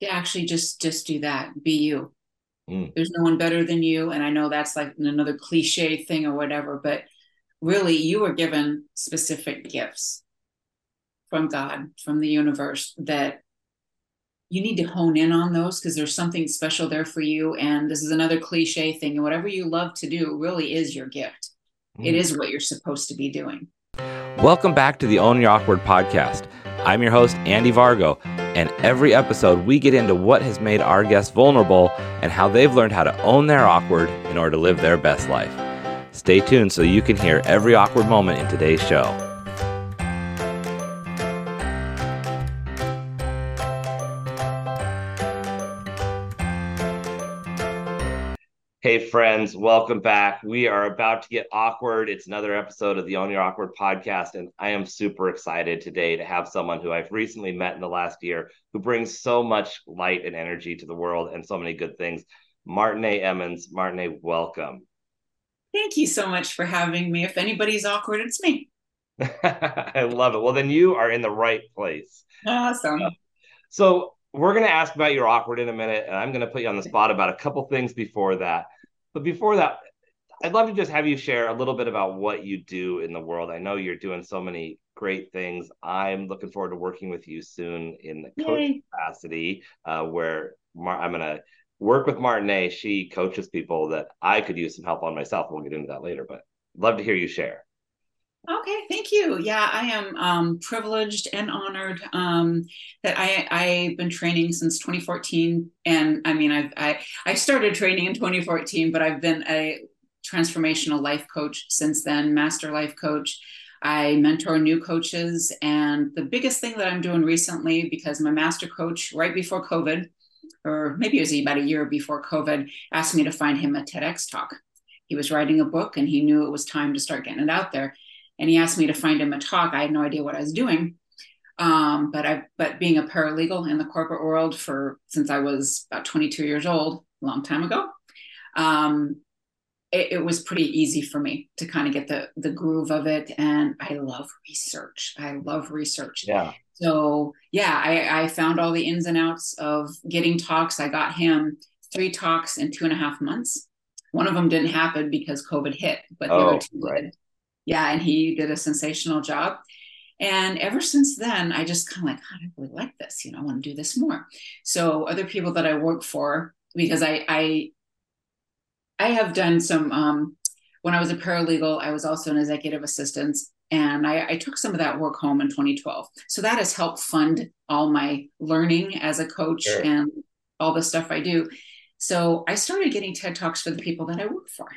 to actually just just do that. Be you. Mm. there's no one better than you and i know that's like another cliche thing or whatever but really you were given specific gifts from god from the universe that you need to hone in on those because there's something special there for you and this is another cliche thing and whatever you love to do really is your gift. Mm. it is what you're supposed to be doing. Welcome back to the own your awkward podcast. I'm your host, Andy Vargo, and every episode we get into what has made our guests vulnerable and how they've learned how to own their awkward in order to live their best life. Stay tuned so you can hear every awkward moment in today's show. Hey, friends, welcome back. We are about to get awkward. It's another episode of the Own Your Awkward podcast. And I am super excited today to have someone who I've recently met in the last year who brings so much light and energy to the world and so many good things. Martine Emmons. Martine, welcome. Thank you so much for having me. If anybody's awkward, it's me. I love it. Well, then you are in the right place. Awesome. So, we're going to ask about your awkward in a minute, and I'm going to put you on the spot about a couple things before that. But before that, I'd love to just have you share a little bit about what you do in the world. I know you're doing so many great things. I'm looking forward to working with you soon in the coach Yay. capacity, uh, where Mar- I'm going to work with Martine. She coaches people that I could use some help on myself. We'll get into that later, but love to hear you share. Okay, thank you. Yeah, I am um, privileged and honored um, that I I've been training since 2014, and I mean I've, I I started training in 2014, but I've been a transformational life coach since then, master life coach. I mentor new coaches, and the biggest thing that I'm doing recently because my master coach right before COVID, or maybe it was about a year before COVID, asked me to find him a TEDx talk. He was writing a book, and he knew it was time to start getting it out there and he asked me to find him a talk. I had no idea what I was doing. Um, but I, but being a paralegal in the corporate world for since I was about 22 years old, a long time ago, um, it, it, was pretty easy for me to kind of get the the groove of it. And I love research. I love research. Yeah. So yeah, I, I found all the ins and outs of getting talks. I got him three talks in two and a half months. One of them didn't happen because COVID hit, but oh, the other two right. did yeah, and he did a sensational job. And ever since then, I just kind of like, God, I really like this. You know, I want to do this more. So other people that I work for, because I I I have done some um when I was a paralegal, I was also an executive assistant. And I, I took some of that work home in 2012. So that has helped fund all my learning as a coach sure. and all the stuff I do. So I started getting TED Talks for the people that I work for.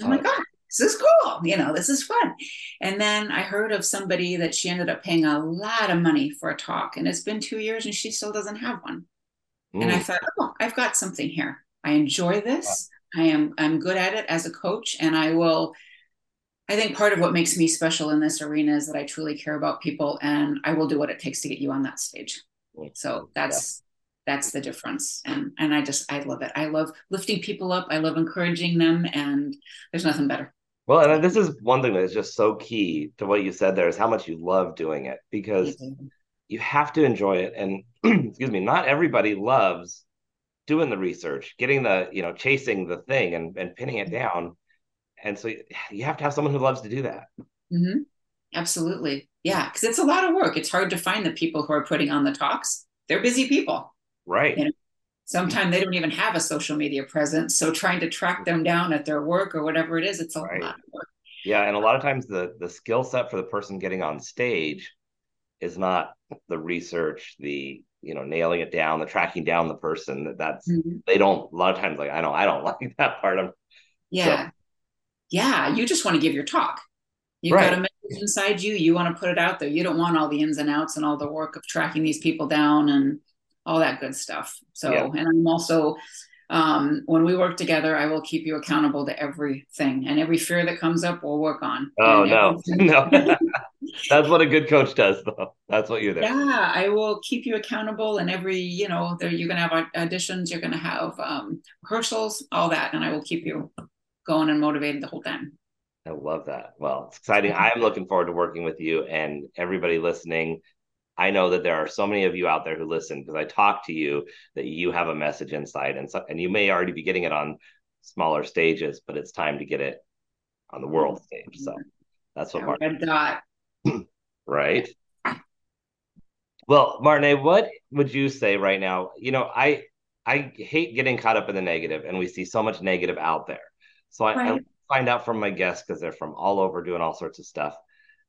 I'm oh. like, oh, this is cool. You know, this is fun. And then I heard of somebody that she ended up paying a lot of money for a talk, and it's been two years and she still doesn't have one. Mm. And I thought, oh, I've got something here. I enjoy this. I am I'm good at it as a coach, and I will. I think part of what makes me special in this arena is that I truly care about people, and I will do what it takes to get you on that stage. So that's that's the difference and and i just i love it i love lifting people up i love encouraging them and there's nothing better well, and this is one thing that is just so key to what you said there is how much you love doing it because mm-hmm. you have to enjoy it. And excuse me, not everybody loves doing the research, getting the, you know, chasing the thing and, and pinning it down. And so you have to have someone who loves to do that. Mm-hmm. Absolutely. Yeah. Cause it's a lot of work. It's hard to find the people who are putting on the talks. They're busy people. Right. You know? Sometimes they don't even have a social media presence so trying to track them down at their work or whatever it is it's a right. lot of work yeah and a lot of times the the skill set for the person getting on stage is not the research the you know nailing it down the tracking down the person That that's mm-hmm. they don't a lot of times like i know i don't like that part of yeah so. yeah you just want to give your talk you've right. got a message inside you you want to put it out there you don't want all the ins and outs and all the work of tracking these people down and all that good stuff. So, yeah. and I'm also, um, when we work together, I will keep you accountable to everything and every fear that comes up, we'll work on. Oh, no, no. That's what a good coach does, though. That's what you're there. Yeah, I will keep you accountable. And every, you know, there you're going to have auditions, you're going to have um, rehearsals, all that, and I will keep you going and motivated the whole time. I love that. Well, it's exciting. I'm looking forward to working with you and everybody listening I know that there are so many of you out there who listen because I talk to you that you have a message inside and so, and you may already be getting it on smaller stages, but it's time to get it on the world stage. So that's what Martine dot. right. Well, Martine, what would you say right now? You know, I I hate getting caught up in the negative, and we see so much negative out there. So I, right. I find out from my guests because they're from all over doing all sorts of stuff.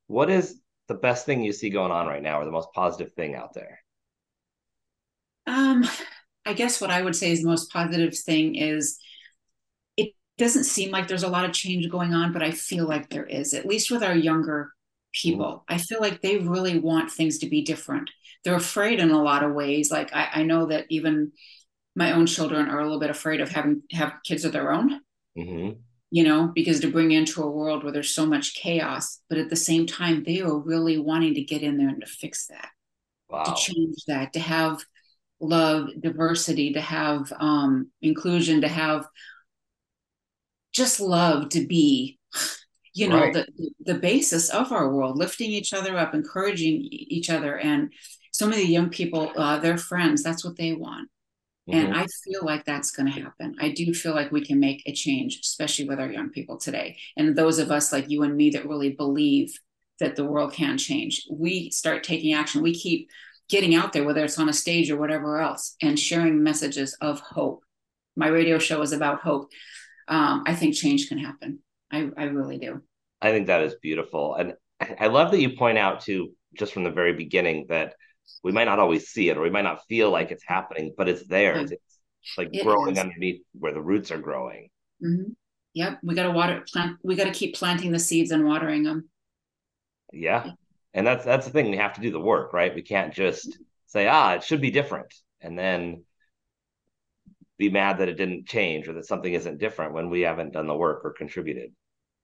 What is the best thing you see going on right now, or the most positive thing out there? Um, I guess what I would say is the most positive thing is it doesn't seem like there's a lot of change going on, but I feel like there is, at least with our younger people. Mm-hmm. I feel like they really want things to be different. They're afraid in a lot of ways. Like I, I know that even my own children are a little bit afraid of having have kids of their own. Mm-hmm. You know, because to bring into a world where there's so much chaos, but at the same time, they are really wanting to get in there and to fix that, wow. to change that, to have love, diversity, to have um, inclusion, to have just love to be you know right. the the basis of our world lifting each other up encouraging each other and so many young people uh, their friends that's what they want mm-hmm. and i feel like that's going to happen i do feel like we can make a change especially with our young people today and those of us like you and me that really believe that the world can change we start taking action we keep getting out there whether it's on a stage or whatever else and sharing messages of hope my radio show is about hope um, i think change can happen I, I really do. I think that is beautiful. And I love that you point out to just from the very beginning that we might not always see it or we might not feel like it's happening, but it's there. It's like it growing is. underneath where the roots are growing. Mm-hmm. Yep. We got to water plant. We got to keep planting the seeds and watering them. Yeah. And that's, that's the thing. We have to do the work, right? We can't just say, ah, it should be different. And then be mad that it didn't change or that something isn't different when we haven't done the work or contributed.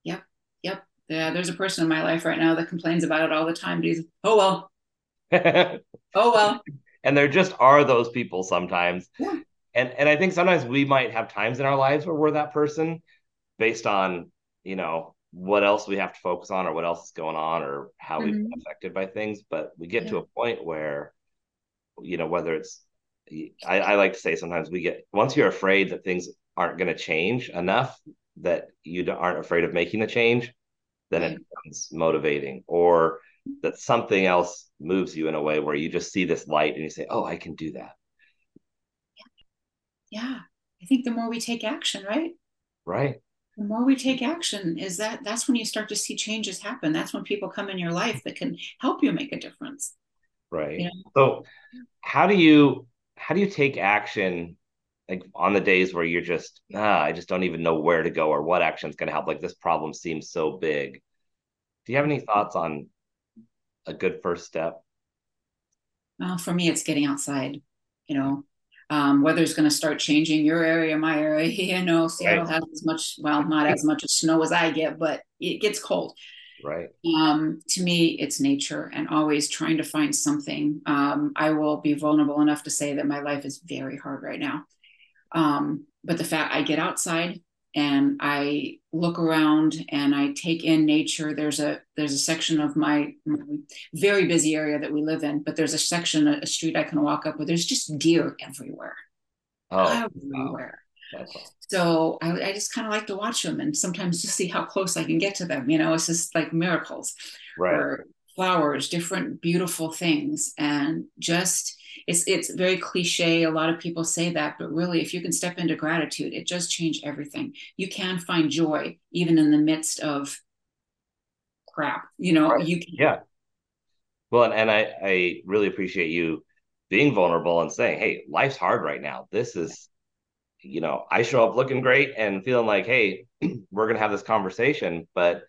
Yep. Yep. Yeah. There's a person in my life right now that complains about it all the time. But he's, oh, well. Oh, well. And there just are those people sometimes. Yeah. And, and I think sometimes we might have times in our lives where we're that person based on, you know, what else we have to focus on or what else is going on or how mm-hmm. we've been affected by things. But we get yeah. to a point where, you know, whether it's I, I like to say sometimes we get once you're afraid that things aren't going to change enough that you aren't afraid of making the change, then it becomes motivating, or that something else moves you in a way where you just see this light and you say, "Oh, I can do that." Yeah, I think the more we take action, right? Right. The more we take action, is that that's when you start to see changes happen. That's when people come in your life that can help you make a difference. Right. You know? So, how do you how do you take action like on the days where you're just ah, I just don't even know where to go or what action is going to help? Like this problem seems so big. Do you have any thoughts on a good first step? Well, for me, it's getting outside. You know, um, weather's going to start changing. Your area, my area. You know, Seattle right. has as much, well, not as much as snow as I get, but it gets cold. Right. Um, to me, it's nature and always trying to find something. Um, I will be vulnerable enough to say that my life is very hard right now. Um, but the fact I get outside and I look around and I take in nature. There's a there's a section of my, my, very busy area that we live in, but there's a section, a, street I can walk up where there's just deer everywhere. Oh, everywhere. Wow. So I, I just kind of like to watch them and sometimes just see how close I can get to them. You know, it's just like miracles right. or flowers, different beautiful things. And just it's it's very cliche. A lot of people say that, but really if you can step into gratitude, it does change everything. You can find joy even in the midst of crap. You know, right. you can yeah. Well, and, and I, I really appreciate you being vulnerable and saying, hey, life's hard right now. This is you know, I show up looking great and feeling like, hey, we're gonna have this conversation, but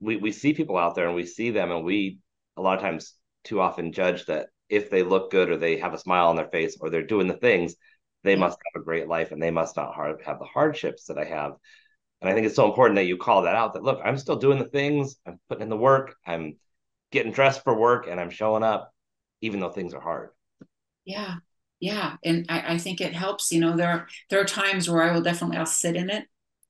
we we see people out there and we see them and we a lot of times too often judge that if they look good or they have a smile on their face or they're doing the things, they must have a great life and they must not hard, have the hardships that I have. And I think it's so important that you call that out that look, I'm still doing the things, I'm putting in the work, I'm getting dressed for work and I'm showing up even though things are hard. Yeah yeah and I, I, think it helps you know there there are times where i will definitely i'll sit in it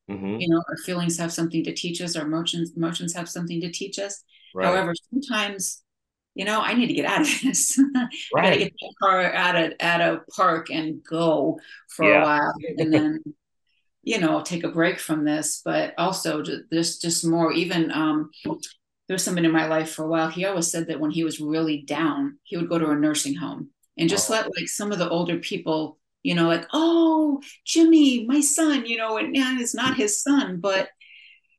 mm-hmm. you know our feelings have something to teach us our emotions emotions have something to teach us right. however sometimes you know, I need to get out of this. Right. I gotta get the car out of at a park and go for yeah. a while, and then you know take a break from this. But also just just more. Even um, there was somebody in my life for a while. He always said that when he was really down, he would go to a nursing home and just oh. let like some of the older people, you know, like oh Jimmy, my son, you know, and yeah, it's not his son, but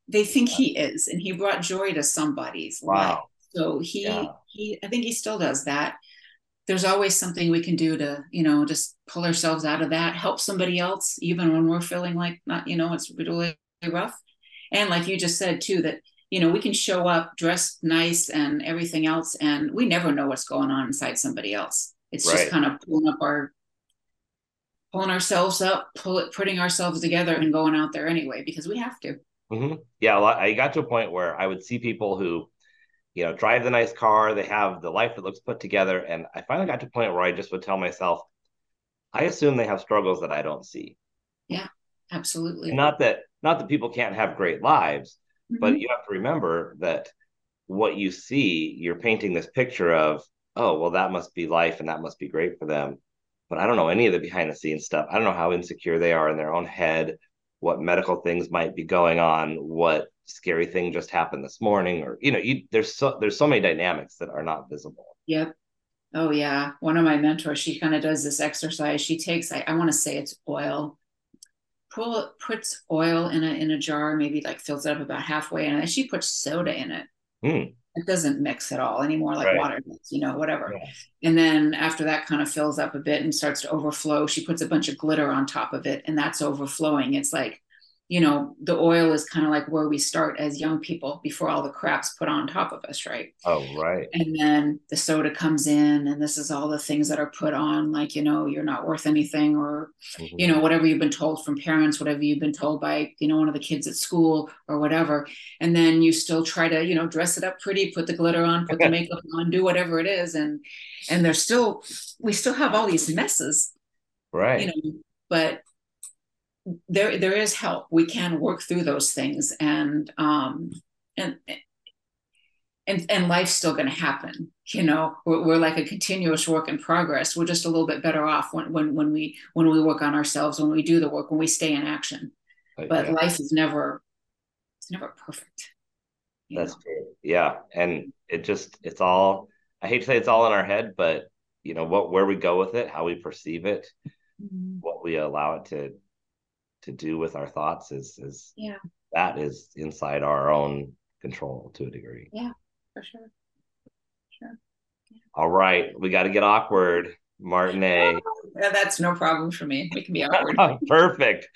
they think he is, and he brought joy to somebody's wow. life so he yeah. He I think he still does that. There's always something we can do to, you know, just pull ourselves out of that, help somebody else, even when we're feeling like not, you know, it's really rough. And like you just said too, that you know, we can show up dressed nice and everything else, and we never know what's going on inside somebody else. It's right. just kind of pulling up our pulling ourselves up, pull it, putting ourselves together, and going out there anyway because we have to. Mm-hmm. Yeah, I got to a point where I would see people who you know, drive the nice car. They have the life that looks put together. And I finally got to a point where I just would tell myself, I assume they have struggles that I don't see. Yeah, absolutely. And not that not that people can't have great lives, mm-hmm. but you have to remember that what you see, you're painting this picture of, oh, well, that must be life and that must be great for them. But I don't know any of the behind the scenes stuff. I don't know how insecure they are in their own head, what medical things might be going on, what scary thing just happened this morning or you know you, there's so there's so many dynamics that are not visible. Yep. Oh yeah. One of my mentors she kind of does this exercise. She takes i, I want to say it's oil pull puts oil in a in a jar maybe like fills it up about halfway and then she puts soda in it. Mm. It doesn't mix at all anymore like right. water you know whatever yeah. and then after that kind of fills up a bit and starts to overflow she puts a bunch of glitter on top of it and that's overflowing it's like you know, the oil is kind of like where we start as young people before all the crap's put on top of us, right? Oh, right. And then the soda comes in, and this is all the things that are put on, like, you know, you're not worth anything, or, mm-hmm. you know, whatever you've been told from parents, whatever you've been told by, you know, one of the kids at school or whatever. And then you still try to, you know, dress it up pretty, put the glitter on, put the makeup on, do whatever it is. And, and there's still, we still have all these messes. Right. You know, but there there is help. We can work through those things, and um, and and and life's still going to happen. You know, we're, we're, like a continuous work in progress. We're just a little bit better off when when when we when we work on ourselves, when we do the work, when we stay in action. But yeah. life is never it's never perfect. That's know? true. Yeah, and it just it's all. I hate to say it's all in our head, but you know what where we go with it, how we perceive it, mm-hmm. what we allow it to to do with our thoughts is is yeah that is inside our own control to a degree. Yeah, for sure. Sure. Yeah. All right, we got to get awkward, Martine. Yeah, that's no problem for me. We can be awkward. Perfect.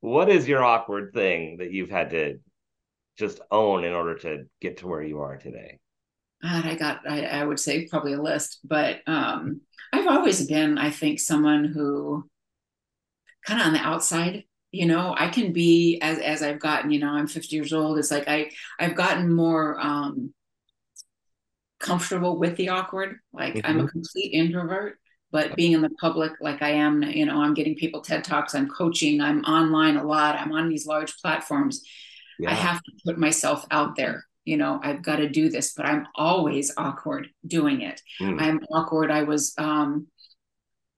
What is your awkward thing that you've had to just own in order to get to where you are today? God, I got, I, I would say probably a list, but um, I've always been, I think, someone who kind of on the outside you know i can be as as i've gotten you know i'm 50 years old it's like i i've gotten more um comfortable with the awkward like mm-hmm. i'm a mm-hmm. complete introvert but being in the public like i am you know i'm getting people ted talks i'm coaching i'm online a lot i'm on these large platforms yeah. i have to put myself out there you know i've got to do this but i'm always awkward doing it mm. i'm awkward i was um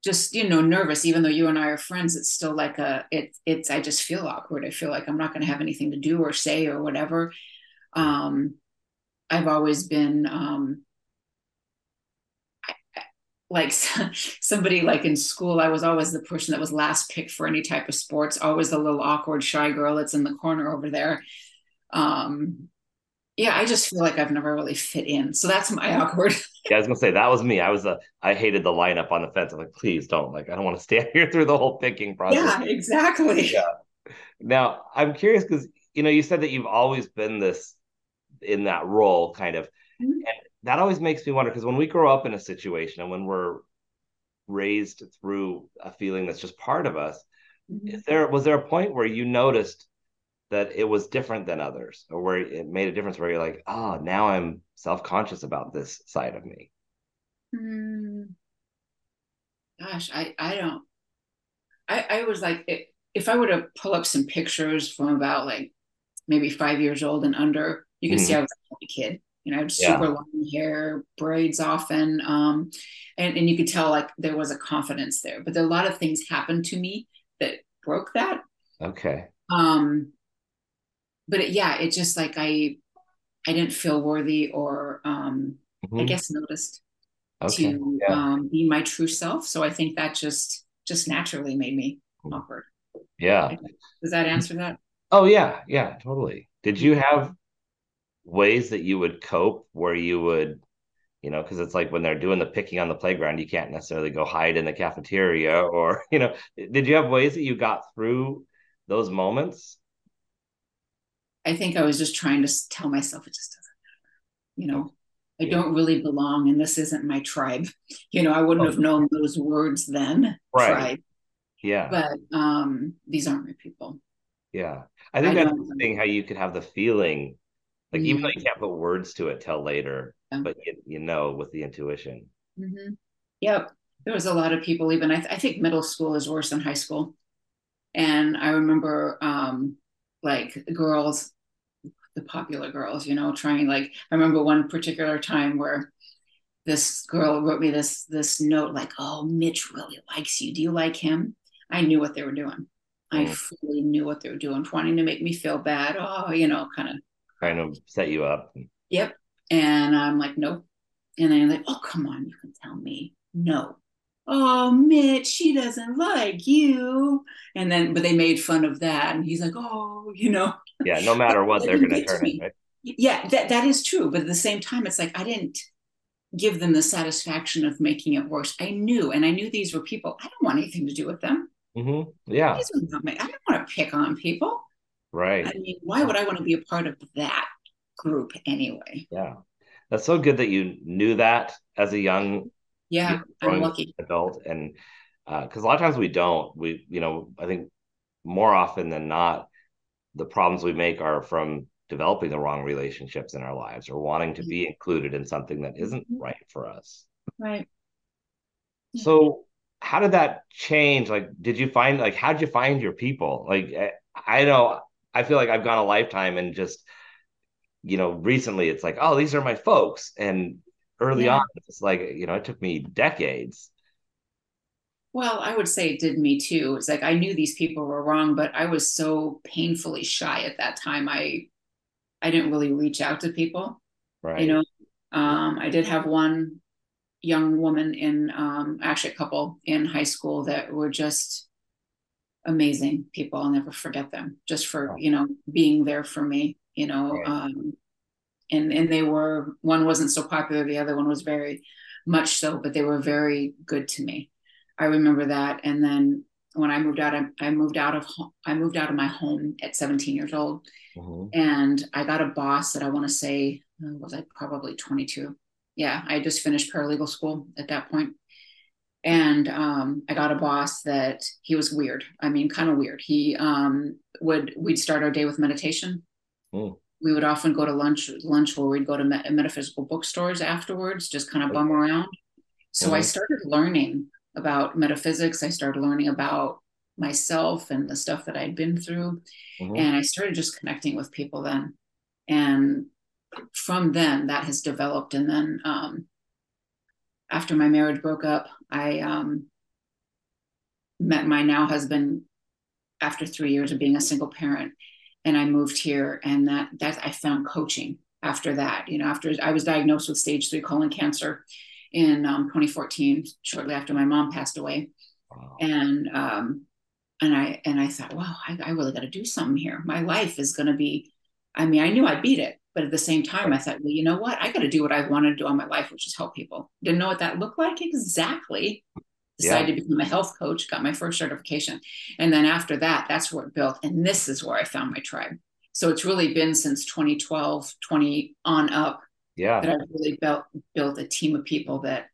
just you know nervous even though you and i are friends it's still like a it, it's i just feel awkward. I feel like i'm not going to have anything to do or say or whatever. Um i've always been um like somebody like in school i was always the person that was last picked for any type of sports always the little awkward shy girl that's in the corner over there. Um yeah, I just feel like I've never really fit in. So that's my awkward. yeah, I was gonna say that was me. I was a I hated the lineup on the fence. I'm like, please don't. Like, I don't want to stand here through the whole picking process. Yeah, exactly. Yeah. Now I'm curious because you know you said that you've always been this in that role, kind of, mm-hmm. and that always makes me wonder because when we grow up in a situation and when we're raised through a feeling that's just part of us, mm-hmm. is there was there a point where you noticed that it was different than others or where it made a difference where you're like oh now i'm self-conscious about this side of me mm. gosh i i don't i i was like it, if i were to pull up some pictures from about like maybe five years old and under you can mm. see mm-hmm. i was a kid You know, super yeah. long hair, braids often. Um, and, and you could tell like there was a confidence there. But there, a lot of things happened to me that broke that. Okay. Um, but it, yeah, it just like I I didn't feel worthy or um mm-hmm. I guess noticed okay. to yeah. um be my true self. So I think that just just naturally made me awkward. Yeah. Does that answer that? Oh yeah, yeah, totally. Did you have ways that you would cope where you would, you know, because it's like when they're doing the picking on the playground, you can't necessarily go hide in the cafeteria or, you know, did you have ways that you got through those moments? I think I was just trying to tell myself it just doesn't matter. You know, I don't really belong and this isn't my tribe. You know, I wouldn't oh. have known those words then. Right. Tribe. Yeah. But um these aren't my people. Yeah. I think I that's the thing how you could have the feeling, like mm-hmm. even though you can't put words to it till later, yeah. but you, you know with the intuition. Mm-hmm. Yep. There was a lot of people, even I, th- I think middle school is worse than high school. And I remember um like girls, the popular girls, you know, trying like I remember one particular time where this girl wrote me this this note like, "Oh, Mitch really likes you. Do you like him?" I knew what they were doing. I mm. fully knew what they were doing, wanting to make me feel bad. Oh, you know, kind of kind of set you up. Yep. And I'm like, nope. And then like, oh, come on, you can tell me. No. Oh, Mitch, she doesn't like you. And then, but they made fun of that. And he's like, oh, you know. Yeah, no matter what, they're going to turn it, right? Yeah, that, that is true. But at the same time, it's like, I didn't give them the satisfaction of making it worse. I knew, and I knew these were people. I don't want anything to do with them. Mm-hmm. Yeah. I don't want to pick on people. Right. I mean, why would I want to be a part of that group anyway? Yeah. That's so good that you knew that as a young yeah I'm lucky adult and because uh, a lot of times we don't we you know I think more often than not the problems we make are from developing the wrong relationships in our lives or wanting to be included in something that isn't mm-hmm. right for us right so how did that change? Like, did you find like how did you find your people? Like, I, I know I feel like I've gone a lifetime and just you know recently it's like oh these are my folks and early yeah. on it's like you know it took me decades well i would say it did me too it's like i knew these people were wrong but i was so painfully shy at that time i i didn't really reach out to people right you know um, i did have one young woman in um, actually a couple in high school that were just amazing people. I'll never forget them just for, you know, being there for me, you know. Right. Um, and and they were one wasn't so popular, the other one was very much so, but they were very good to me. I remember that. And then when I moved out, I, I moved out of I moved out of my home at 17 years old, mm-hmm. and I got a boss that I want to say uh, was I probably 22 yeah, I just finished paralegal school at that. And um, I got a boss that he was weird. I mean, kind of weird. He um, would, we'd start our day with meditation. Mm. We would often go to lunch, lunch where we'd go to metaphysical bookstores afterwards, just kind of bum around. So mm-hmm. I started learning about metaphysics. I started learning about myself and the stuff that I'd been through. Mm-hmm. And I started just connecting with people then. And from then that has developed and then um, after my marriage broke up i um, met my now husband after three years of being a single parent and i moved here and that that i found coaching after that you know after i was diagnosed with stage three colon cancer in um, 2014 shortly after my mom passed away wow. and um, and i and i thought wow i, I really got to do something here my life is going to be i mean i knew i beat it but at the same time, I thought, well, you know what? I got to do what I wanted to do in my life, which is help people. Didn't know what that looked like exactly. Decided yeah. to become a health coach, got my first certification. And then after that, that's where it built. And this is where I found my tribe. So it's really been since 2012, 20 on up. Yeah. That I've really built built a team of people that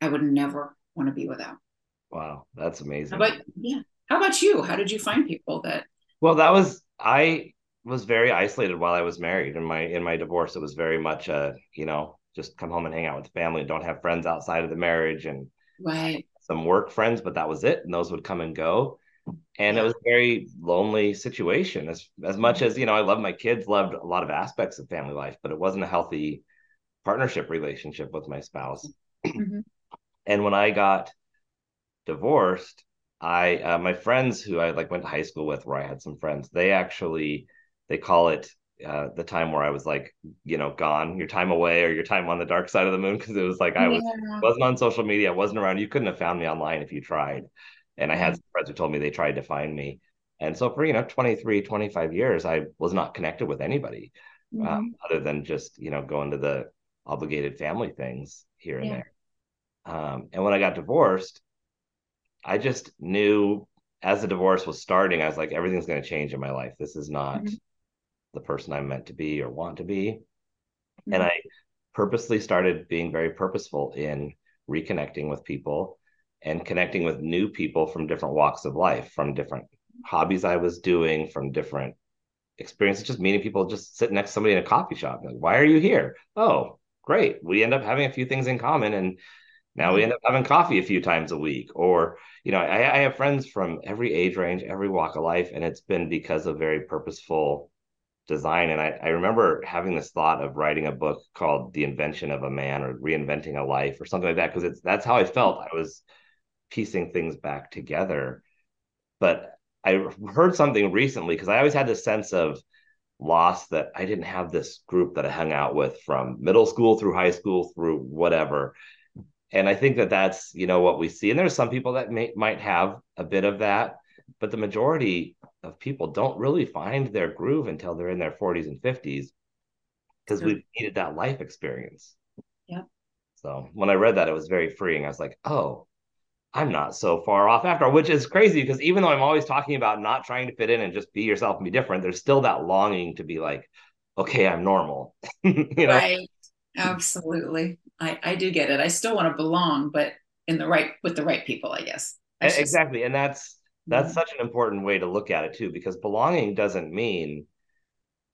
I would never want to be without. Wow. That's amazing. But yeah. How about you? How did you find people that well that was I was very isolated while I was married. In my in my divorce, it was very much a you know just come home and hang out with the family. Don't have friends outside of the marriage, and right some work friends, but that was it. And those would come and go. And it was a very lonely situation. As as much mm-hmm. as you know, I love my kids, loved a lot of aspects of family life, but it wasn't a healthy partnership relationship with my spouse. Mm-hmm. and when I got divorced, I uh, my friends who I like went to high school with, where I had some friends, they actually they call it uh, the time where I was like, you know, gone, your time away or your time on the dark side of the moon, because it was like I was wasn't on social media, wasn't around. You couldn't have found me online if you tried. And I had some friends who told me they tried to find me. And so for you know 23, 25 years, I was not connected with anybody um, mm-hmm. um, other than just you know going to the obligated family things here and yeah. there. Um, and when I got divorced, I just knew as the divorce was starting, I was like, everything's going to change in my life. This is not mm-hmm. the person I'm meant to be or want to be. Mm-hmm. And I purposely started being very purposeful in reconnecting with people and connecting with new people from different walks of life, from different hobbies I was doing, from different experiences, just meeting people, just sitting next to somebody in a coffee shop. Like, why are you here? Oh, great. We end up having a few things in common and now we mm. end up having coffee a few times a week. Or, you know, I, I have friends from every age range, every walk of life, and it's been because of very purposeful design. And I, I remember having this thought of writing a book called The Invention of a Man or Reinventing a Life or something like that, because it's that's how I felt. I was piecing things back together. But I heard something recently because I always had this sense of loss that I didn't have this group that I hung out with from middle school through high school through whatever and I think that that's you know what we see. And there's some people that may might have a bit of that, but the majority of people don't really find their groove until they're in their 40s and 50s because we've needed that life experience. Yeah. So when I read that, it was very freeing. I was like, oh, I'm not so far off after, which is crazy because even though I'm always talking about not trying to fit in and just be yourself and be different, there's still that longing to be like, okay, I'm normal. you know? Right. Absolutely. I, I do get it. I still want to belong, but in the right with the right people, I guess. I exactly. And that's that's mm-hmm. such an important way to look at it too, because belonging doesn't mean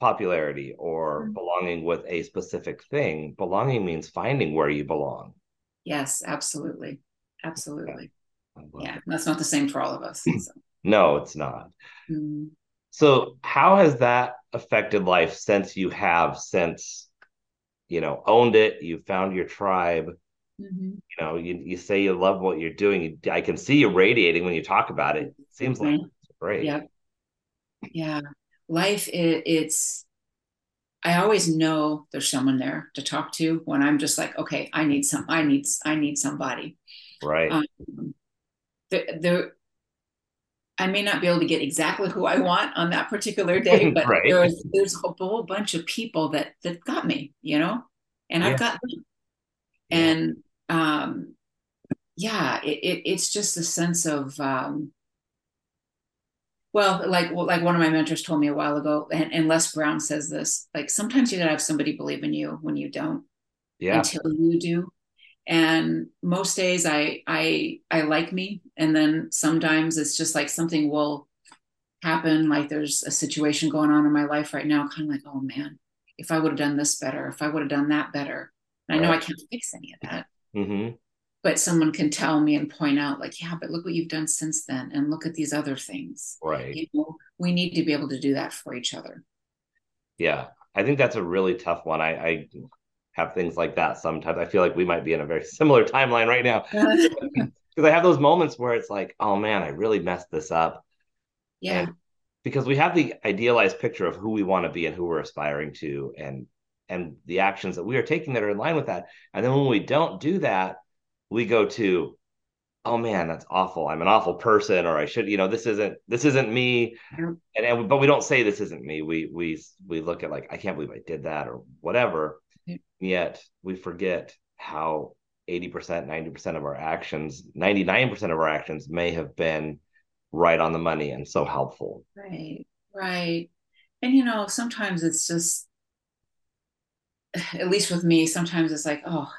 popularity or mm-hmm. belonging with a specific thing. Belonging means finding where you belong. Yes, absolutely. Absolutely. Yeah, that's not the same for all of us. So. no, it's not. Mm-hmm. So, how has that affected life since you have since you know owned it you found your tribe mm-hmm. you know you, you say you love what you're doing i can see you radiating when you talk about it, it seems like it's great yeah yeah life it, it's i always know there's someone there to talk to when i'm just like okay i need some i need i need somebody right um, the, the I may not be able to get exactly who I want on that particular day, but right. there's there's a whole bunch of people that that got me, you know, and yeah. I've got them. And um, yeah, it, it, it's just a sense of um, well, like like one of my mentors told me a while ago, and, and Les Brown says this: like sometimes you gotta have somebody believe in you when you don't, yeah, until you do and most days i i i like me. And then sometimes it's just like something will happen. Like there's a situation going on in my life right now kind of like oh man if i would have done this better if i would have done that better. And i know i can't fix any of that. Mm-hmm. but someone can tell me and point out like yeah but look what you've done since then and look at these other things. Right. You know, we need to be able to do that for each other. Yeah. I think that's a really tough one. I i have things like that sometimes. I feel like we might be in a very similar timeline right now. Because I have those moments where it's like, oh man, I really messed this up. Yeah. And because we have the idealized picture of who we want to be and who we're aspiring to and and the actions that we are taking that are in line with that. And then when we don't do that, we go to, oh man, that's awful. I'm an awful person, or I should, you know, this isn't this isn't me. And, and but we don't say this isn't me. We we we look at like, I can't believe I did that or whatever Yet we forget how 80%, 90% of our actions, 99% of our actions may have been right on the money and so helpful. Right, right. And you know, sometimes it's just, at least with me, sometimes it's like, oh,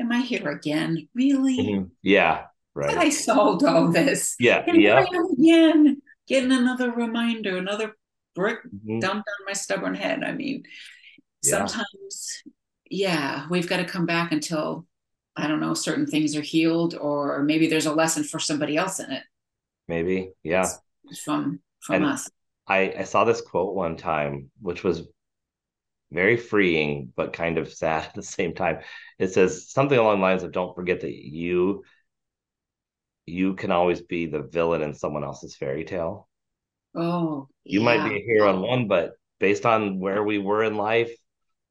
am I here again? Really? Mm-hmm. Yeah, right. I solved all this. Yeah, and yeah. again, getting another reminder, another brick mm-hmm. dumped on my stubborn head. I mean, yeah. sometimes yeah, we've got to come back until I don't know, certain things are healed, or maybe there's a lesson for somebody else in it. Maybe, yeah. From from and us. I, I saw this quote one time, which was very freeing, but kind of sad at the same time. It says something along the lines of don't forget that you you can always be the villain in someone else's fairy tale. Oh, you yeah. might be a hero in one, but based on where we were in life,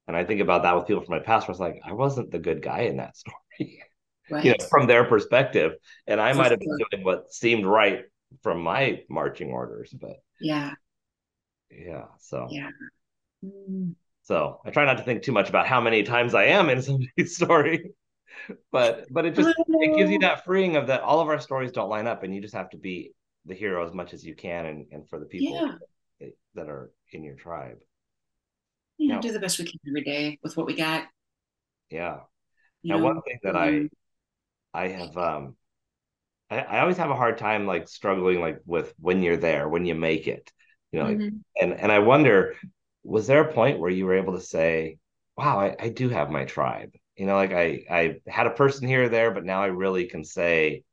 and I think about that with people from my past, where it's like, I wasn't the good guy in that story. Right. you know, from their perspective. And I might have been doing what seemed right from my marching orders, but yeah. Yeah. So yeah. Mm. So I try not to think too much about how many times I am in somebody's story. But but it just it gives you that freeing of that all of our stories don't line up and you just have to be the hero as much as you can and, and for the people yeah. that are in your tribe. Yeah, now, do the best we can every day with what we got. Yeah. You now know, one thing that I I have um I, I always have a hard time like struggling like with when you're there, when you make it. You know, mm-hmm. like, and and I wonder, was there a point where you were able to say, Wow, I, I do have my tribe? You know, like I I had a person here or there, but now I really can say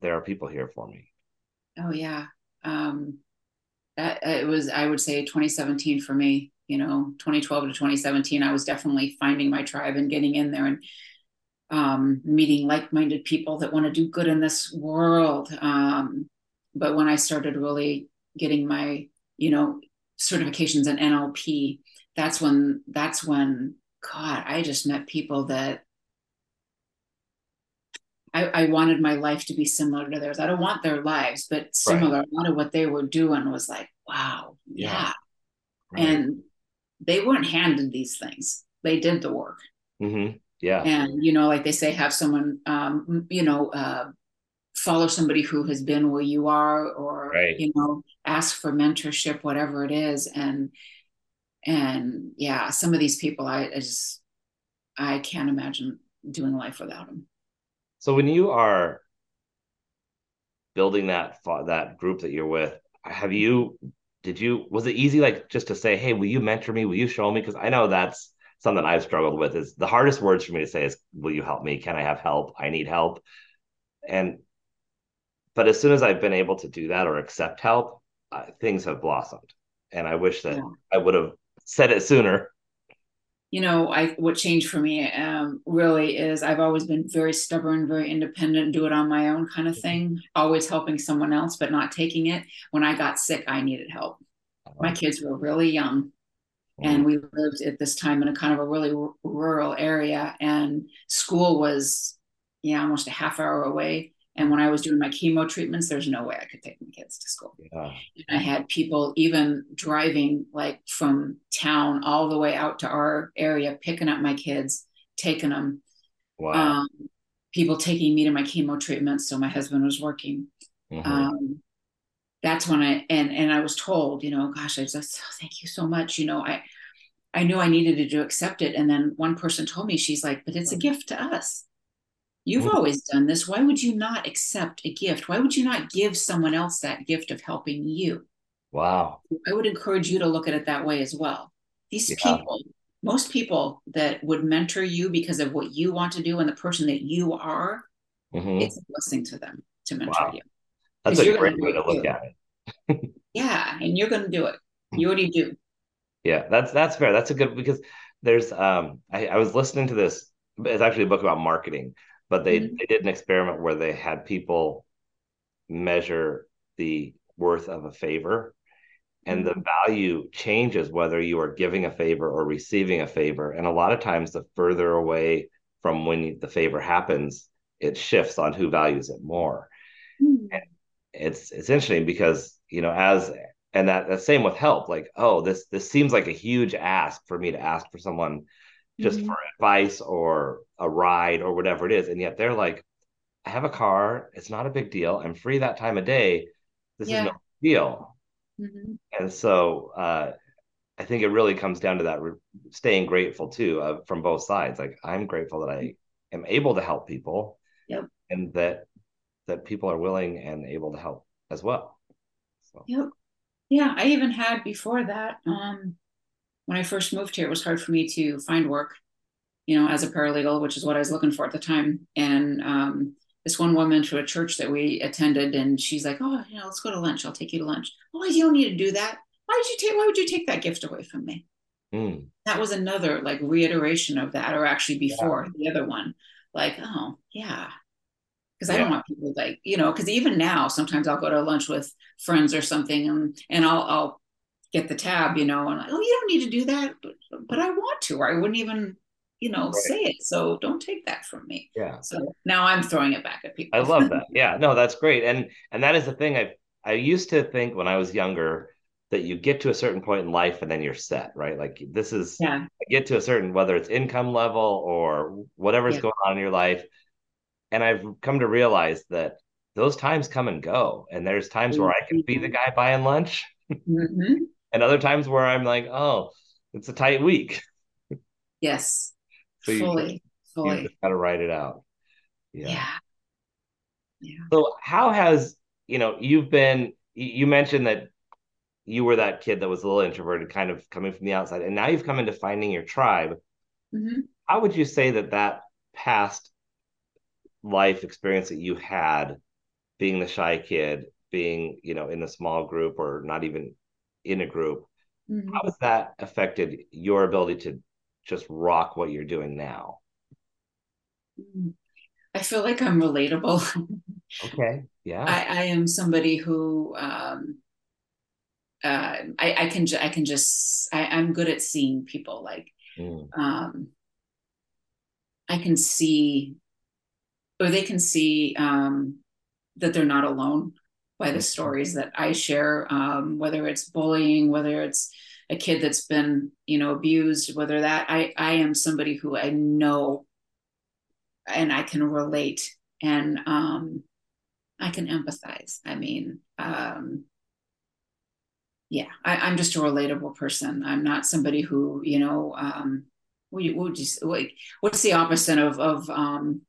there are people here for me. Oh yeah. Um that it was I would say 2017 for me, you know, 2012 to 2017 I was definitely finding my tribe and getting in there and um, meeting like-minded people that want to do good in this world. Um, but when I started really getting my, you know, certifications in NLP, that's when that's when God, I just met people that I, I, wanted my life to be similar to theirs. I don't want their lives, but similar. Right. A lot of what they were doing was like, wow, yeah. yeah. Right. And they weren't handed these things. They did the work. Mm-hmm. Yeah. And, you know, like they say, have someone, um, you know, uh, follow somebody who has been where you are or, right. you know, ask for mentorship, whatever it is. And, and yeah, some of these people, I, I just, I can't imagine doing life without them. So when you are building that that group that you're with, have you did you was it easy like just to say, hey, will you mentor me? Will you show me? Because I know that's something I've struggled with is the hardest words for me to say is, will you help me? Can I have help? I need help. And, but as soon as I've been able to do that or accept help, uh, things have blossomed. And I wish that yeah. I would have said it sooner. You know, I what changed for me um, really is I've always been very stubborn, very independent, do it on my own kind of thing. Always helping someone else, but not taking it. When I got sick, I needed help. My kids were really young, and we lived at this time in a kind of a really r- rural area and school was yeah almost a half hour away and when i was doing my chemo treatments there's no way i could take my kids to school yeah. i had people even driving like from town all the way out to our area picking up my kids taking them wow. Um, people taking me to my chemo treatments so my husband was working mm-hmm. um, that's when I and and I was told, you know, gosh, I just oh, thank you so much. You know, I I knew I needed to do accept it. And then one person told me, she's like, but it's a gift to us. You've mm-hmm. always done this. Why would you not accept a gift? Why would you not give someone else that gift of helping you? Wow. I would encourage you to look at it that way as well. These yeah. people, most people that would mentor you because of what you want to do and the person that you are, mm-hmm. it's a blessing to them to mentor wow. you. That's a great way to look at it. yeah, and you're going to do it. You already do. Yeah, that's that's fair. That's a good because there's um I, I was listening to this. It's actually a book about marketing, but they mm-hmm. they did an experiment where they had people measure the worth of a favor and the mm-hmm. value changes whether you are giving a favor or receiving a favor and a lot of times the further away from when the favor happens it shifts on who values it more mm-hmm it's it's interesting because you know as and that the same with help like oh this this seems like a huge ask for me to ask for someone just mm-hmm. for advice or a ride or whatever it is and yet they're like i have a car it's not a big deal i'm free that time of day this yeah. is no deal mm-hmm. and so uh, i think it really comes down to that re- staying grateful too uh, from both sides like i'm grateful that i am able to help people yep. and that that people are willing and able to help as well. So. Yep. Yeah, I even had before that. Um, when I first moved here, it was hard for me to find work, you know, as a paralegal, which is what I was looking for at the time. And um, this one woman to a church that we attended, and she's like, "Oh, you know, let's go to lunch. I'll take you to lunch." Oh, you don't need to do that. Why did you take? Why would you take that gift away from me? Mm. That was another like reiteration of that, or actually before yeah. the other one. Like, oh yeah, because I don't want people like you know because even now sometimes I'll go to lunch with friends or something and and I'll I'll get the tab you know and like, oh you don't need to do that but but I want to or I wouldn't even you know right. say it so don't take that from me yeah so now I'm throwing it back at people I love that yeah no that's great and and that is the thing I I used to think when I was younger that you get to a certain point in life and then you're set, right? Like this is yeah. get to a certain whether it's income level or whatever's yeah. going on in your life, and I've come to realize that those times come and go. And there's times mm-hmm. where I can be the guy buying lunch, mm-hmm. And other times where I'm like, oh, it's a tight week. Yes. So fully, you, fully. You just gotta write it out. Yeah. yeah. Yeah. So how has you know you've been you mentioned that you were that kid that was a little introverted kind of coming from the outside and now you've come into finding your tribe mm-hmm. how would you say that that past life experience that you had being the shy kid being you know in a small group or not even in a group mm-hmm. how has that affected your ability to just rock what you're doing now? I feel like i'm relatable. Okay yeah. I, I am somebody who um uh, I, I can I can just I, I'm good at seeing people like mm. um, I can see or they can see um, that they're not alone by the stories that I share, um, whether it's bullying, whether it's a kid that's been, you know, abused, whether that I, I am somebody who I know and I can relate and um, I can empathize. I mean, um, yeah, I, am just a relatable person. I'm not somebody who, you know, um, what, like, what's the opposite of, of, um,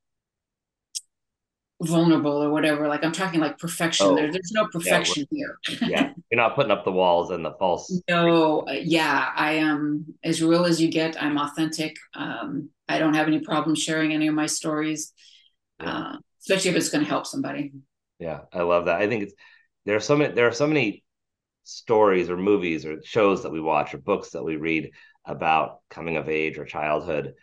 vulnerable or whatever. Like I'm talking like perfection. Oh, there, there's no perfection yeah, here. yeah, you're not putting up the walls and the false. No, uh, yeah, I am as real as you get. I'm authentic. Um, I don't have any problem sharing any of my stories, yeah. uh, especially if it's going to help somebody. Yeah, I love that. I think it's there are so many there are so many stories or movies or shows that we watch or books that we read about coming of age or childhood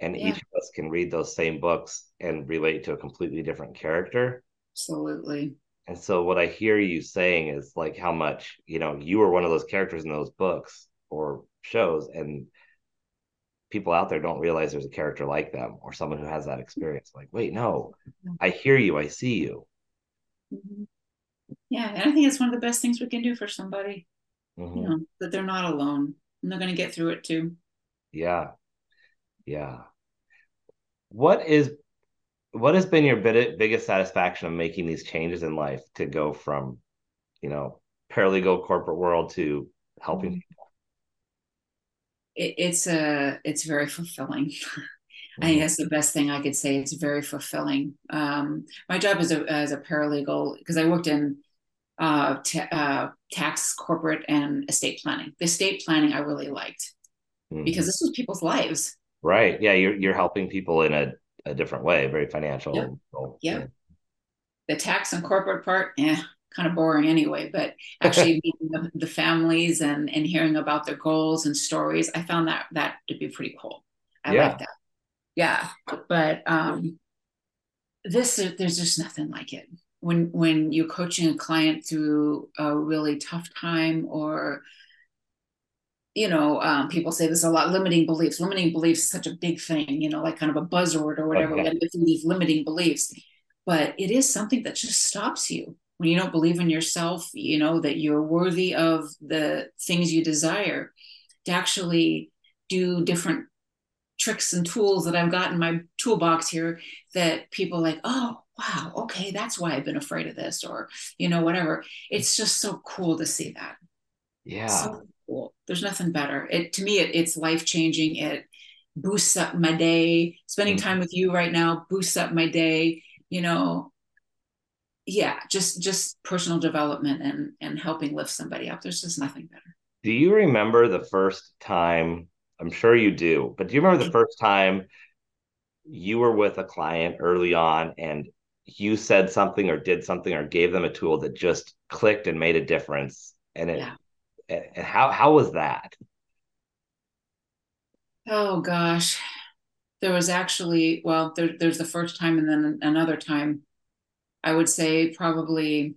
and yeah. each of us can read those same books and relate to a completely different character. Absolutely. And so what i hear you saying is like how much you know you were one of those characters in those books or shows and people out there don't realize there's a character like them or someone who has that experience. Like wait no i hear you i see you. Mm-hmm. yeah and i think it's one of the best things we can do for somebody mm-hmm. you know that they're not alone and they're going to get through it too. Yeah. Yeah what is what has been your bit, biggest satisfaction of making these changes in life to go from you know paralegal corporate world to helping mm-hmm. people it, it's a it's very fulfilling mm-hmm. I think mm-hmm. that's the best thing I could say. It's very fulfilling. Um, my job as a as a paralegal because I worked in uh, t- uh, tax, corporate, and estate planning. The estate planning I really liked mm-hmm. because this was people's lives. Right. Yeah. You're you're helping people in a, a different way, very financial. Yep. Yeah. The tax and corporate part, yeah, kind of boring anyway. But actually meeting the, the, families and and hearing about their goals and stories, I found that that to be pretty cool. I yeah. like that. Yeah. But um this there's just nothing like it. When when you're coaching a client through a really tough time or you know, um, people say there's a lot limiting beliefs. Limiting beliefs is such a big thing, you know, like kind of a buzzword or whatever. Okay. We believe limiting beliefs, but it is something that just stops you when you don't believe in yourself. You know that you're worthy of the things you desire. To actually do different tricks and tools that I've got in my toolbox here that people like, oh wow, okay, that's why I've been afraid of this, or you know, whatever. It's just so cool to see that. Yeah. So cool. There's nothing better. It to me, it, it's life changing. It boosts up my day. Spending mm-hmm. time with you right now boosts up my day. You know, yeah, just just personal development and and helping lift somebody up. There's just nothing better. Do you remember the first time? I'm sure you do, but do you remember the first time you were with a client early on and you said something or did something or gave them a tool that just clicked and made a difference and it yeah and how how was that? Oh gosh, there was actually well, there, there's the first time and then another time. I would say probably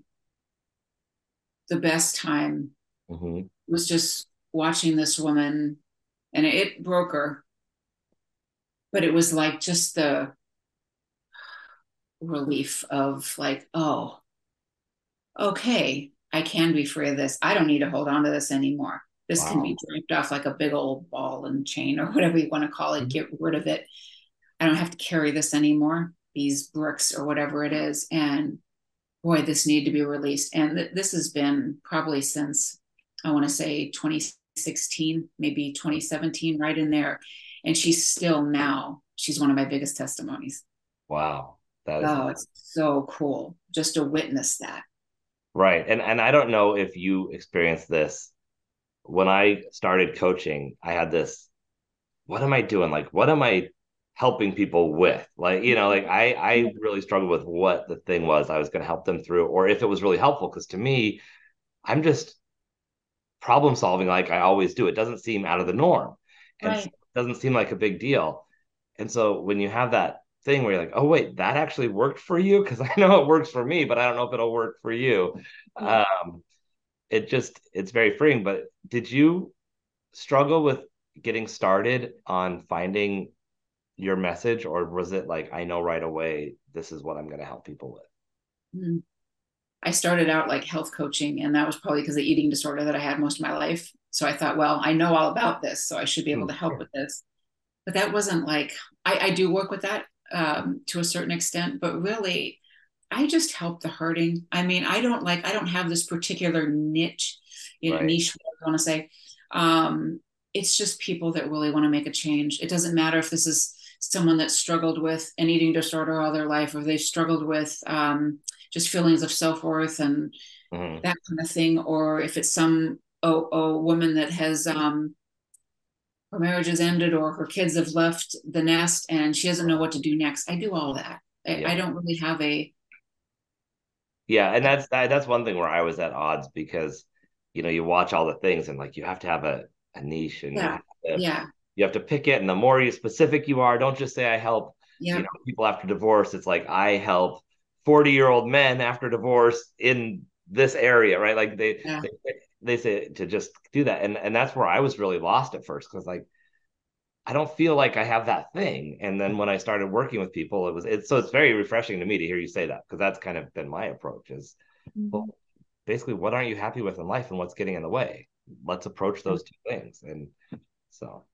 the best time mm-hmm. was just watching this woman, and it broke her. But it was like just the relief of like, oh, okay, I can be free of this. I don't need to hold on to this anymore. This wow. can be dropped off like a big old ball and chain or whatever you want to call it. Mm-hmm. Get rid of it. I don't have to carry this anymore, these bricks or whatever it is. And boy, this need to be released. And th- this has been probably since I want to say 2016, maybe 2017, right in there. And she's still now, she's one of my biggest testimonies. Wow. That is oh, it's so cool just to witness that. Right. And and I don't know if you experienced this. When I started coaching, I had this what am I doing? Like what am I helping people with? Like, you know, like I I mm-hmm. really struggled with what the thing was I was going to help them through or if it was really helpful because to me I'm just problem solving like I always do. It doesn't seem out of the norm. And right. it doesn't seem like a big deal. And so when you have that thing where you're like, oh wait, that actually worked for you because I know it works for me, but I don't know if it'll work for you. Um, it just it's very freeing. But did you struggle with getting started on finding your message, or was it like I know right away this is what I'm going to help people with? Mm-hmm. I started out like health coaching, and that was probably because the eating disorder that I had most of my life. So I thought, well, I know all about this, so I should be able hmm, to help with this. But that wasn't like I, I do work with that um, to a certain extent, but really, I just help the hurting. I mean, I don't like, I don't have this particular niche, you know, right. niche, I want to say. Um, it's just people that really want to make a change. It doesn't matter if this is someone that struggled with an eating disorder all their life, or they've struggled with um, just feelings of self worth and mm-hmm. that kind of thing, or if it's some a, a woman that has um, her marriage has ended or her kids have left the nest and she doesn't know what to do next. I do all that. I, yeah. I don't really have a. Yeah, and that's that, that's one thing where I was at odds because, you know, you watch all the things and like you have to have a, a niche and yeah, you have to, yeah, you have to pick it. And the more you specific you are, don't just say I help. Yeah. You know, people after divorce. It's like I help forty year old men after divorce in this area, right? Like they, yeah. they they say to just do that. And and that's where i was really lost at first because like i don't feel like i have that thing. And then when i started working with people it was it's so it's very refreshing to me to hear you say that because that's kind of been my approach is mm-hmm. well, basically what aren't you happy with in life and what's getting in the way? Let's approach those two things. And so.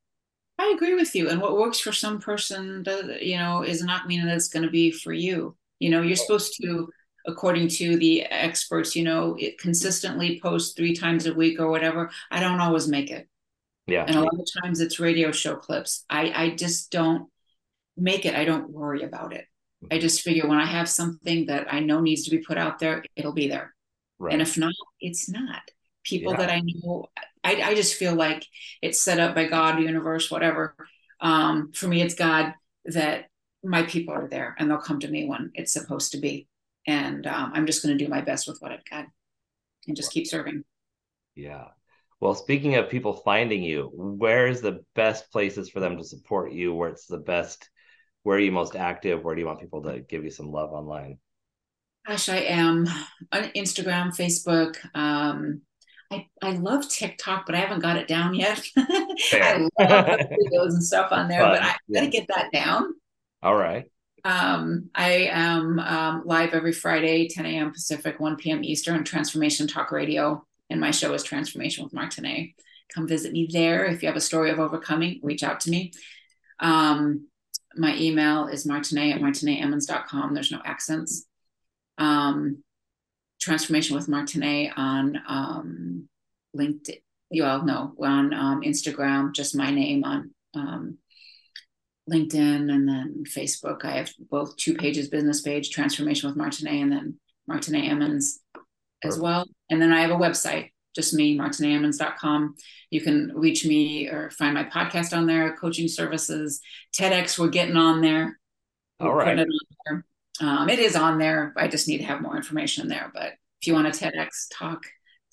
I agree with you. And what works for some person does you know is not meaning that it's going to be for you. You know you're supposed to according to the experts, you know, it consistently post three times a week or whatever, I don't always make it. Yeah. And a lot of times it's radio show clips. I, I just don't make it. I don't worry about it. I mm-hmm. just figure when I have something that I know needs to be put out there, it'll be there. Right. And if not, it's not. People yeah. that I know, I, I just feel like it's set up by God, universe, whatever. Um, for me, it's God that my people are there and they'll come to me when it's supposed to be and um, i'm just going to do my best with what i've got and just keep serving yeah well speaking of people finding you where's the best places for them to support you where it's the best where are you most active where do you want people to give you some love online gosh i am on instagram facebook um, I, I love TikTok, but I haven't got it down yet. I love videos and stuff on there, but, but I yeah. gotta get that down. All right. Um, I am um, live every Friday, 10 a.m. Pacific, 1 p.m. Eastern, Transformation Talk Radio. And my show is Transformation with Martine. Come visit me there. If you have a story of overcoming, reach out to me. Um, my email is martine at martineemmons.com. There's no accents. Um, Transformation with Martine on um, LinkedIn. You all know on um, Instagram, just my name on LinkedIn and then Facebook. I have both two pages business page, Transformation with Martine, and then Martine Emmons as well. And then I have a website, just me, martineemmons.com. You can reach me or find my podcast on there, coaching services, TEDx, we're getting on there. All right. It, there. Um, it is on there. I just need to have more information there. But if you want a TEDx talk,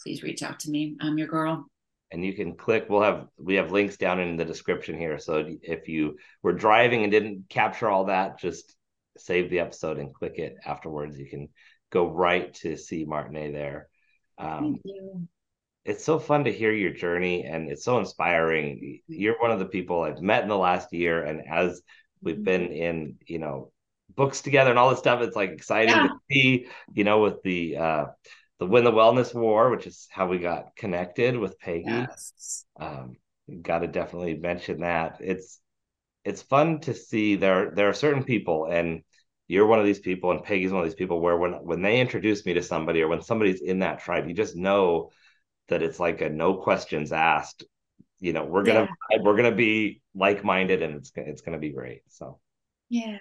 please reach out to me. I'm your girl. And you can click we'll have we have links down in the description here. So if you were driving and didn't capture all that just save the episode and click it afterwards. You can go right to see Martine's there. Um, it's so fun to hear your journey and it's so inspiring. You're one of the people i've met in the last year and as we've been in you know books together and all this stuff it's like exciting yeah. to see you know with the uh the Win the Wellness War, which is how we got connected with Peggy. Yes. Um, got to definitely mention that. It's it's fun to see there there are certain people, and you're one of these people, and Peggy's one of these people where when when they introduce me to somebody or when somebody's in that tribe, you just know that it's like a no questions asked. You know, we're gonna yeah. we're gonna be like minded, and it's it's gonna be great. So yeah.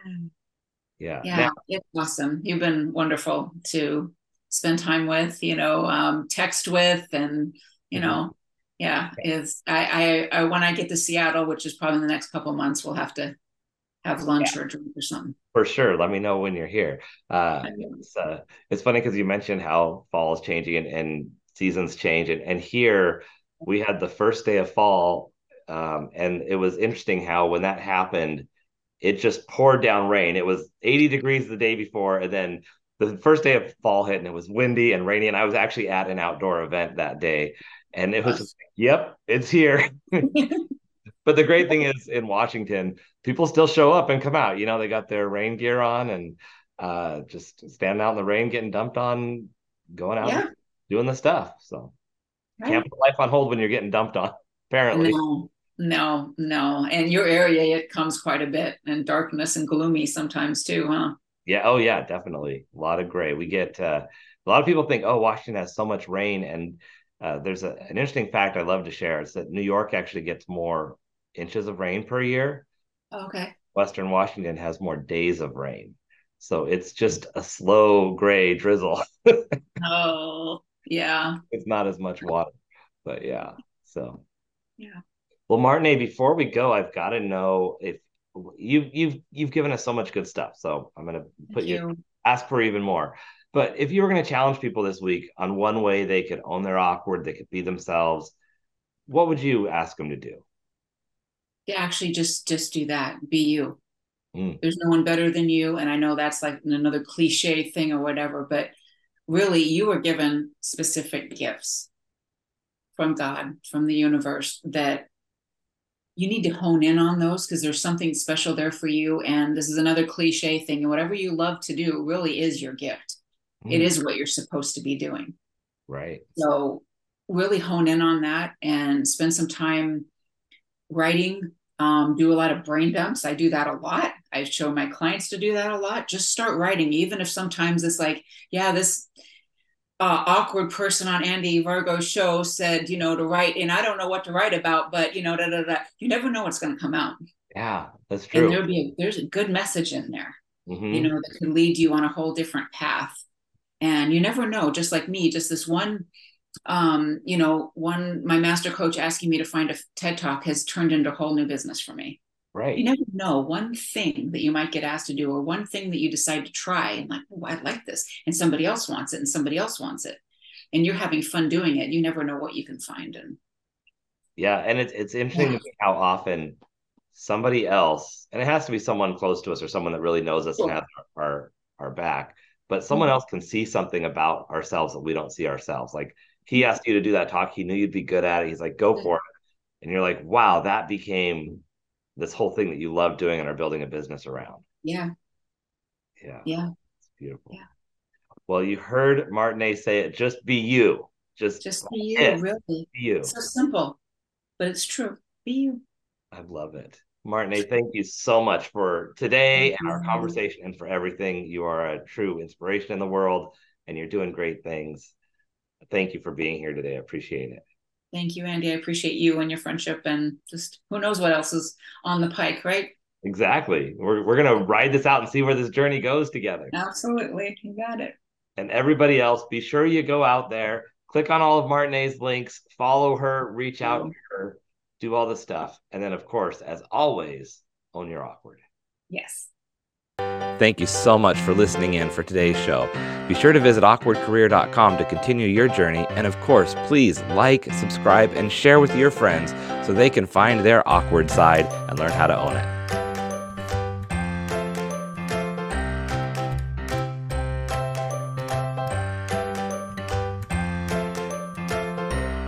Yeah. Yeah. Now, it's awesome. You've been wonderful to spend time with, you know, um, text with, and you mm-hmm. know, yeah, is I, I, I when I get to Seattle, which is probably in the next couple months, we'll have to have lunch yeah. or drink or something. For sure. Let me know when you're here. Uh, it's, uh, it's funny because you mentioned how fall is changing and, and seasons change, and, and here we had the first day of fall, um, and it was interesting how when that happened, it just poured down rain. It was 80 degrees the day before, and then the first day of fall hit and it was windy and rainy and i was actually at an outdoor event that day and it was just, yep it's here. But the great thing is in washington people still show up and come out you know they got their rain gear on and uh, just standing out in the rain getting dumped on going out yeah. doing the stuff so. Right. can't put life on hold when you're getting dumped on apparently. No no no and your area it comes quite a bit and darkness and gloomy sometimes too huh yeah. Oh, yeah. Definitely. A lot of gray. We get uh, a lot of people think, oh, Washington has so much rain, and uh, there's a, an interesting fact I'd love to share. It's that New York actually gets more inches of rain per year. Okay. Western Washington has more days of rain. So it's just a slow gray drizzle. oh, yeah. It's not as much water, but yeah. So, yeah. Well, Martine, before we go, I've got to know if you you've you've given us so much good stuff. So I'm gonna put you. you ask for even more. But if you were going to challenge people this week on one way they could own their awkward, they could be themselves, what would you ask them to do? Yeah, actually just just do that. Be you. Mm. There's no one better than you. And I know that's like another cliche thing or whatever, but really you were given specific gifts from God, from the universe that you need to hone in on those because there's something special there for you. And this is another cliche thing. And whatever you love to do really is your gift. Mm. It is what you're supposed to be doing. Right. So really hone in on that and spend some time writing. Um, do a lot of brain dumps. I do that a lot. I show my clients to do that a lot. Just start writing, even if sometimes it's like, yeah, this uh, awkward person on Andy Vargo's show said, you know, to write, and I don't know what to write about, but you know, da, da, da. you never know what's going to come out. Yeah, that's true. And there'll be a, there's a good message in there, mm-hmm. you know, that could lead you on a whole different path. And you never know, just like me, just this one, um, you know, one, my master coach asking me to find a TED talk has turned into a whole new business for me. Right. You never know one thing that you might get asked to do or one thing that you decide to try and like, oh, I like this. And somebody else wants it and somebody else wants it. And you're having fun doing it. You never know what you can find. And yeah. And it's it's interesting yeah. how often somebody else, and it has to be someone close to us or someone that really knows us and has our, our, our back, but someone mm-hmm. else can see something about ourselves that we don't see ourselves. Like he asked you to do that talk, he knew you'd be good at it. He's like, go for it. And you're like, wow, that became this whole thing that you love doing and are building a business around. Yeah. Yeah. Yeah. It's beautiful. Yeah. Well, you heard Martine say it. Just be you. Just just be you. It. Really. Be you. It's so simple, but it's true. Be you. I love it. Martine, thank you so much for today thank and our conversation and for everything. You are a true inspiration in the world and you're doing great things. Thank you for being here today. I appreciate it. Thank you, Andy. I appreciate you and your friendship, and just who knows what else is on the pike, right? Exactly. We're we're gonna ride this out and see where this journey goes together. Absolutely, you got it. And everybody else, be sure you go out there, click on all of Martine's links, follow her, reach out to her, do all the stuff, and then of course, as always, own your awkward. Yes. Thank you so much for listening in for today's show. Be sure to visit awkwardcareer.com to continue your journey. And of course, please like, subscribe, and share with your friends so they can find their awkward side and learn how to own it.